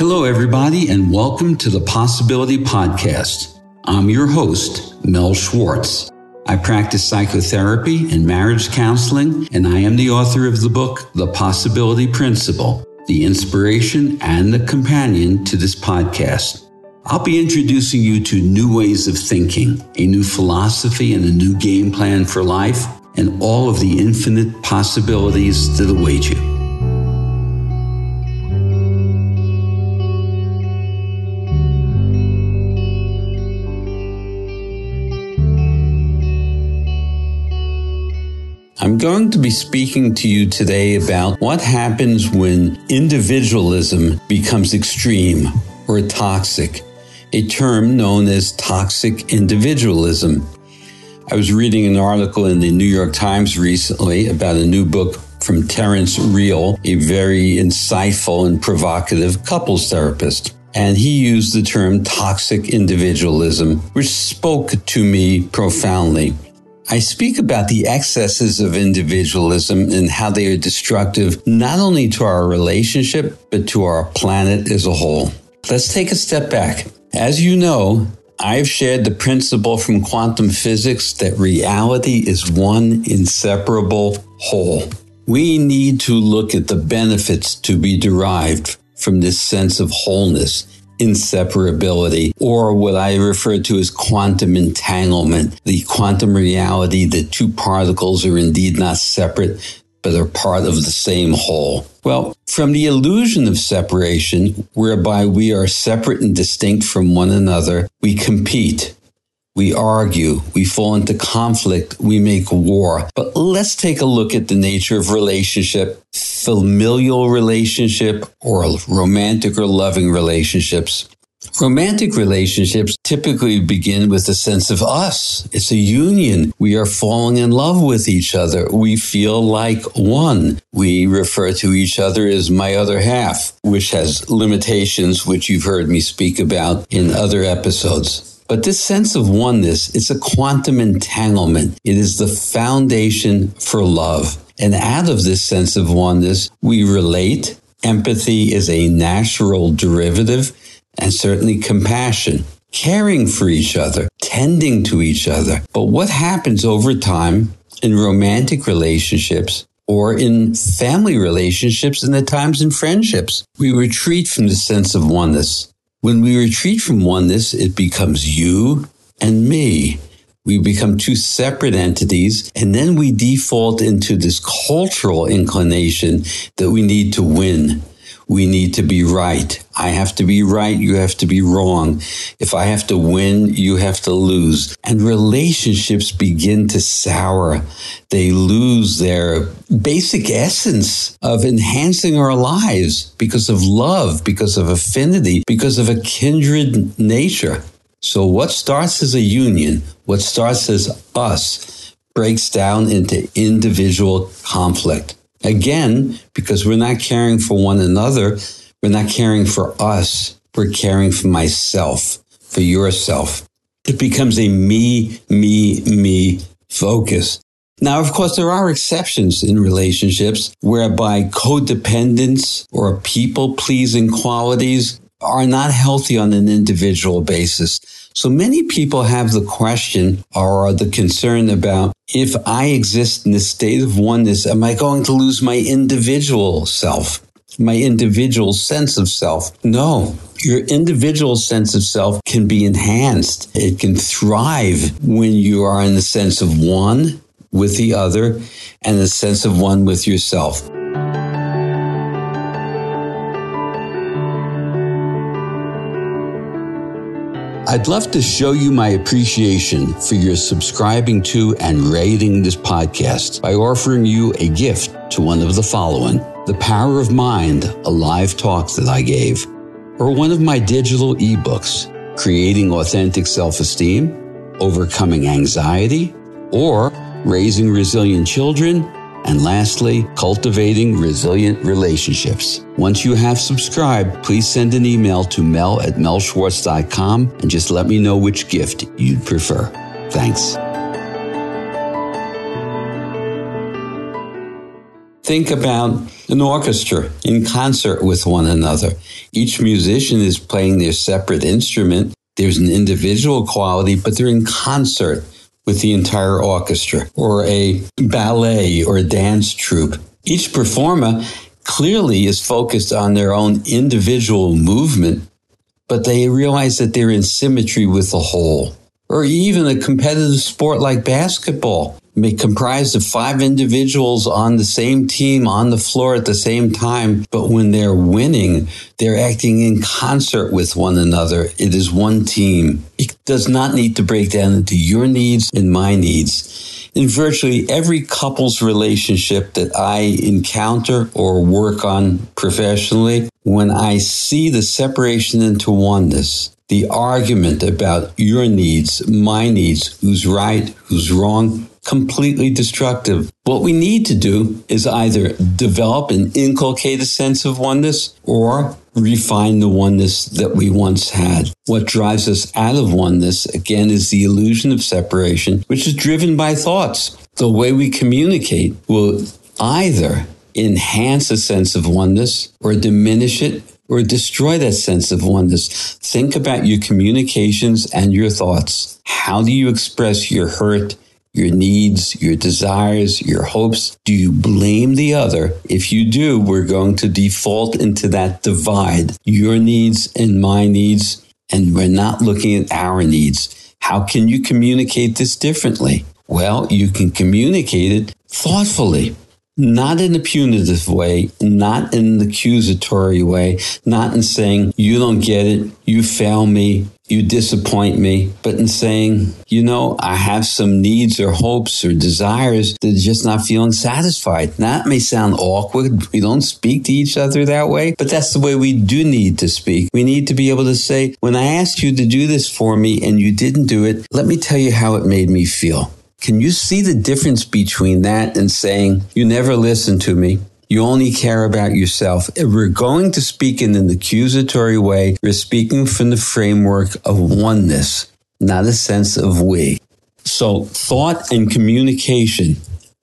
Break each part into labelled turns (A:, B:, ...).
A: Hello, everybody, and welcome to the Possibility Podcast. I'm your host, Mel Schwartz. I practice psychotherapy and marriage counseling, and I am the author of the book, The Possibility Principle, the inspiration and the companion to this podcast. I'll be introducing you to new ways of thinking, a new philosophy, and a new game plan for life, and all of the infinite possibilities that await you. I'm going to be speaking to you today about what happens when individualism becomes extreme or toxic, a term known as toxic individualism. I was reading an article in the New York Times recently about a new book from Terrence Real, a very insightful and provocative couples therapist. And he used the term toxic individualism, which spoke to me profoundly. I speak about the excesses of individualism and how they are destructive not only to our relationship, but to our planet as a whole. Let's take a step back. As you know, I've shared the principle from quantum physics that reality is one inseparable whole. We need to look at the benefits to be derived from this sense of wholeness inseparability, or what I refer to as quantum entanglement, the quantum reality that two particles are indeed not separate, but are part of the same whole. Well, from the illusion of separation, whereby we are separate and distinct from one another, we compete. We argue, we fall into conflict, we make war. But let's take a look at the nature of relationship, familial relationship, or romantic or loving relationships. Romantic relationships typically begin with a sense of us. It's a union. We are falling in love with each other. We feel like one. We refer to each other as my other half, which has limitations, which you've heard me speak about in other episodes. But this sense of oneness, it's a quantum entanglement. It is the foundation for love. And out of this sense of oneness, we relate. Empathy is a natural derivative and certainly compassion, caring for each other, tending to each other. But what happens over time in romantic relationships or in family relationships and at times in friendships? We retreat from the sense of oneness. When we retreat from oneness, it becomes you and me. We become two separate entities, and then we default into this cultural inclination that we need to win, we need to be right. I have to be right. You have to be wrong. If I have to win, you have to lose. And relationships begin to sour. They lose their basic essence of enhancing our lives because of love, because of affinity, because of a kindred nature. So what starts as a union, what starts as us, breaks down into individual conflict. Again, because we're not caring for one another, we're not caring for us, we're caring for myself, for yourself. It becomes a me, me, me focus. Now, of course, there are exceptions in relationships whereby codependence or people pleasing qualities are not healthy on an individual basis. So many people have the question or the concern about if I exist in a state of oneness, am I going to lose my individual self? My individual sense of self? No. Your individual sense of self can be enhanced. It can thrive when you are in the sense of one with the other and the sense of one with yourself. I'd love to show you my appreciation for your subscribing to and rating this podcast by offering you a gift to one of the following. The Power of Mind, a live talk that I gave, or one of my digital ebooks, Creating Authentic Self Esteem, Overcoming Anxiety, or Raising Resilient Children and lastly, cultivating resilient relationships. Once you have subscribed, please send an email to mel at melschwartz.com and just let me know which gift you'd prefer. Thanks. Think about an orchestra in concert with one another. Each musician is playing their separate instrument. There's an individual quality, but they're in concert with the entire orchestra or a ballet or a dance troupe. Each performer clearly is focused on their own individual movement, but they realize that they're in symmetry with the whole. Or even a competitive sport like basketball comprised of five individuals on the same team on the floor at the same time, but when they're winning, they're acting in concert with one another. It is one team. It does not need to break down into your needs and my needs in virtually every couple's relationship that I encounter or work on professionally, when I see the separation into oneness, the argument about your needs, my needs, who's right, who's wrong, completely destructive. What we need to do is either develop and inculcate a sense of oneness or refine the oneness that we once had. What drives us out of oneness, again, is the illusion of separation, which is driven by thoughts. The way we communicate will either enhance a sense of oneness or diminish it or destroy that sense of oneness. Think about your communications and your thoughts. How do you express your hurt, your needs, your desires, your hopes? Do you blame the other? If you do, we're going to default into that divide, your needs and my needs, and we're not looking at our needs. How can you communicate this differently? Well, you can communicate it thoughtfully not in a punitive way, not in an accusatory way, not in saying, you don't get it, you fail me, you disappoint me, but in saying, you know, I have some needs or hopes or desires that are just not feeling satisfied. That may sound awkward. We don't speak to each other that way, but that's the way we do need to speak. We need to be able to say, when I asked you to do this for me and you didn't do it, let me tell you how it made me feel. Can you see the difference between that and saying, you never listen to me? You only care about yourself. If we're going to speak in an accusatory way, we're speaking from the framework of oneness, not a sense of we. So thought and communication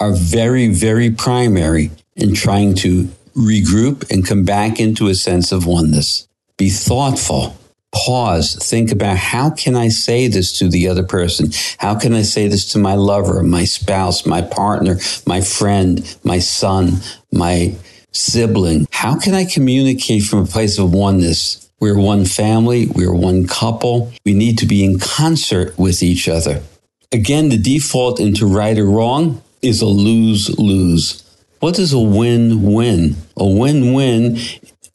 A: are very, very primary in trying to regroup and come back into a sense of oneness. Be thoughtful pause, think about how can I say this to the other person? How can I say this to my lover, my spouse, my partner, my friend, my son, my sibling? How can I communicate from a place of oneness? We're one family. We're one couple. We need to be in concert with each other. Again, the default into right or wrong is a lose lose. What is a win win? A win win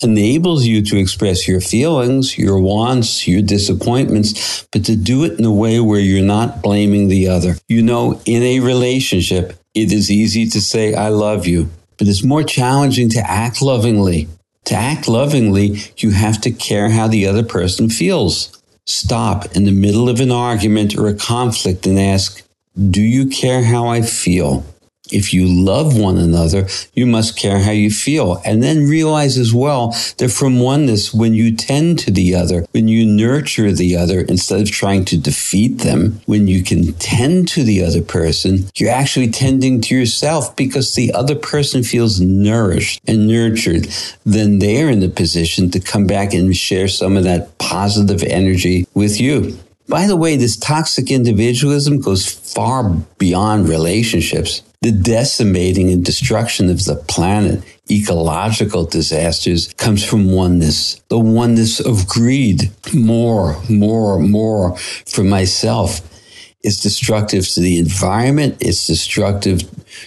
A: enables you to express your feelings, your wants, your disappointments, but to do it in a way where you're not blaming the other. You know, in a relationship, it is easy to say, I love you, but it's more challenging to act lovingly. To act lovingly, you have to care how the other person feels. Stop in the middle of an argument or a conflict and ask, Do you care how I feel? If you love one another, you must care how you feel. And then realize as well that from oneness, when you tend to the other, when you nurture the other instead of trying to defeat them, when you can tend to the other person, you're actually tending to yourself because the other person feels nourished and nurtured. Then they're in the position to come back and share some of that positive energy with you. By the way, this toxic individualism goes far beyond relationships the decimating and destruction of the planet, ecological disasters comes from oneness, the oneness of greed. More, more, more for myself. is destructive to the environment. It's destructive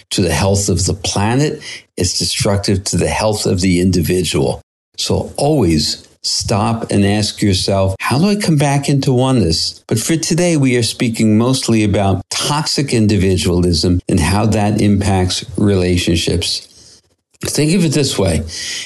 A: to the health of the planet. It's destructive to the health of the individual. So always stop and ask yourself, how do I come back into oneness? But for today, we are speaking mostly about toxic individualism and how that impacts relationships. Think of it this way.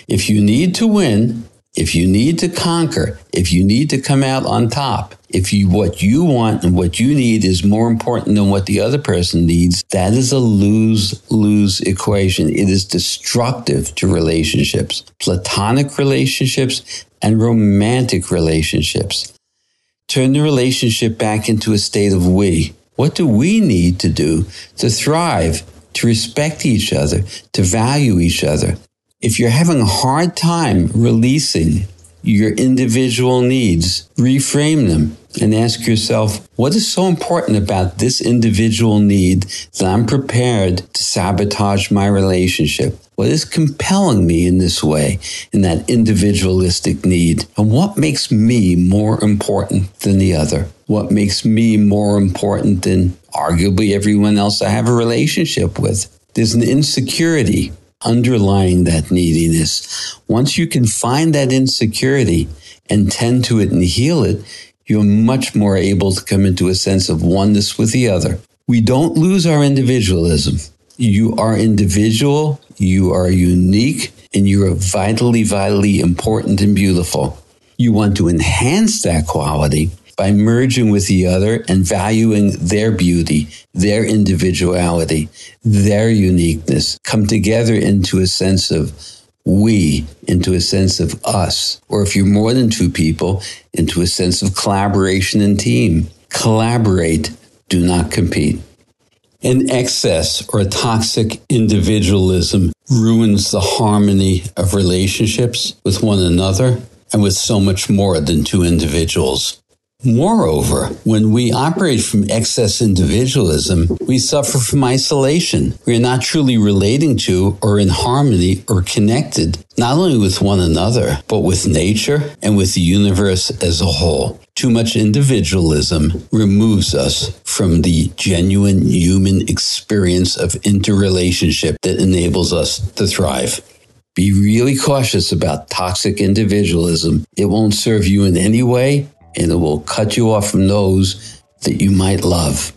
A: If you need to win, if you need to conquer, if you need to come out on top, if you what you want and what you need is more important than what the other person needs, that is a lose-lose equation. It is destructive to relationships, platonic relationships and romantic relationships. Turn the relationship back into a state of we. What do we need to do to thrive to respect each other, to value each other. If you're having a hard time releasing your individual needs, reframe them and ask yourself, what is so important about this individual need that I'm prepared to sabotage my relationship? What is compelling me in this way, in that individualistic need? And what makes me more important than the other? What makes me more important than arguably everyone else I have a relationship with? There's an insecurity underlying that neediness. Once you can find that insecurity and tend to it and heal it, you're much more able to come into a sense of oneness with the other. We don't lose our individualism. You are individual, you are unique, and you are vitally, vitally important and beautiful. You want to enhance that quality by merging with the other and valuing their beauty, their individuality, their uniqueness, come together into a sense of we, into a sense of us, or if you're more than two people, into a sense of collaboration and team. Collaborate, do not compete. An excess or a toxic individualism ruins the harmony of relationships with one another and with so much more than two individuals. Moreover, when we operate from excess individualism, we suffer from isolation. We are not truly relating to or in harmony or connected, not only with one another, but with nature and with the universe as a whole. Too much individualism removes us from the genuine human experience of interrelationship that enables us to thrive. Be really cautious about toxic individualism. It won't serve you in any way and it will cut you off from those that you might love.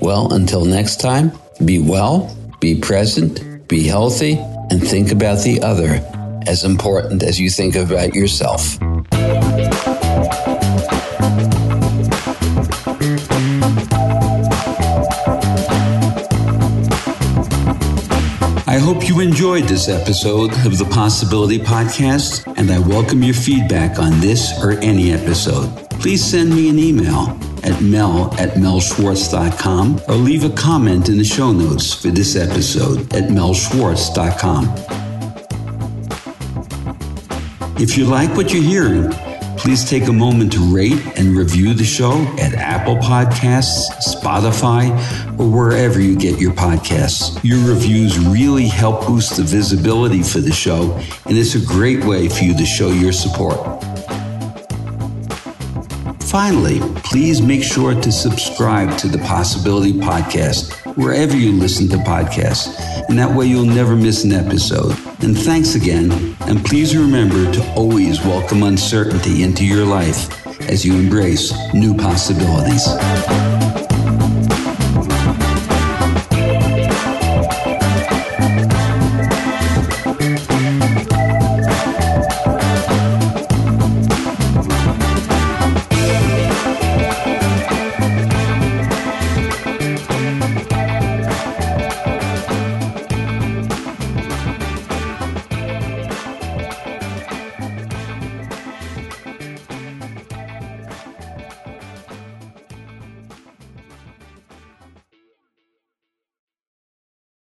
A: Well, until next time, be well, be present, be healthy, and think about the other as important as you think about yourself. Hope you enjoyed this episode of the Possibility Podcast, and I welcome your feedback on this or any episode. Please send me an email at mel at melschwartz.com or leave a comment in the show notes for this episode at melschwartz.com. If you like what you're hearing, Please take a moment to rate and review the show at Apple Podcasts, Spotify, or wherever you get your podcasts. Your reviews really help boost the visibility for the show, and it's a great way for you to show your support. Finally, please make sure to subscribe to the Possibility Podcast wherever you listen to podcasts, and that way you'll never miss an episode. And thanks again. And please remember to always welcome uncertainty into your life as you embrace new possibilities.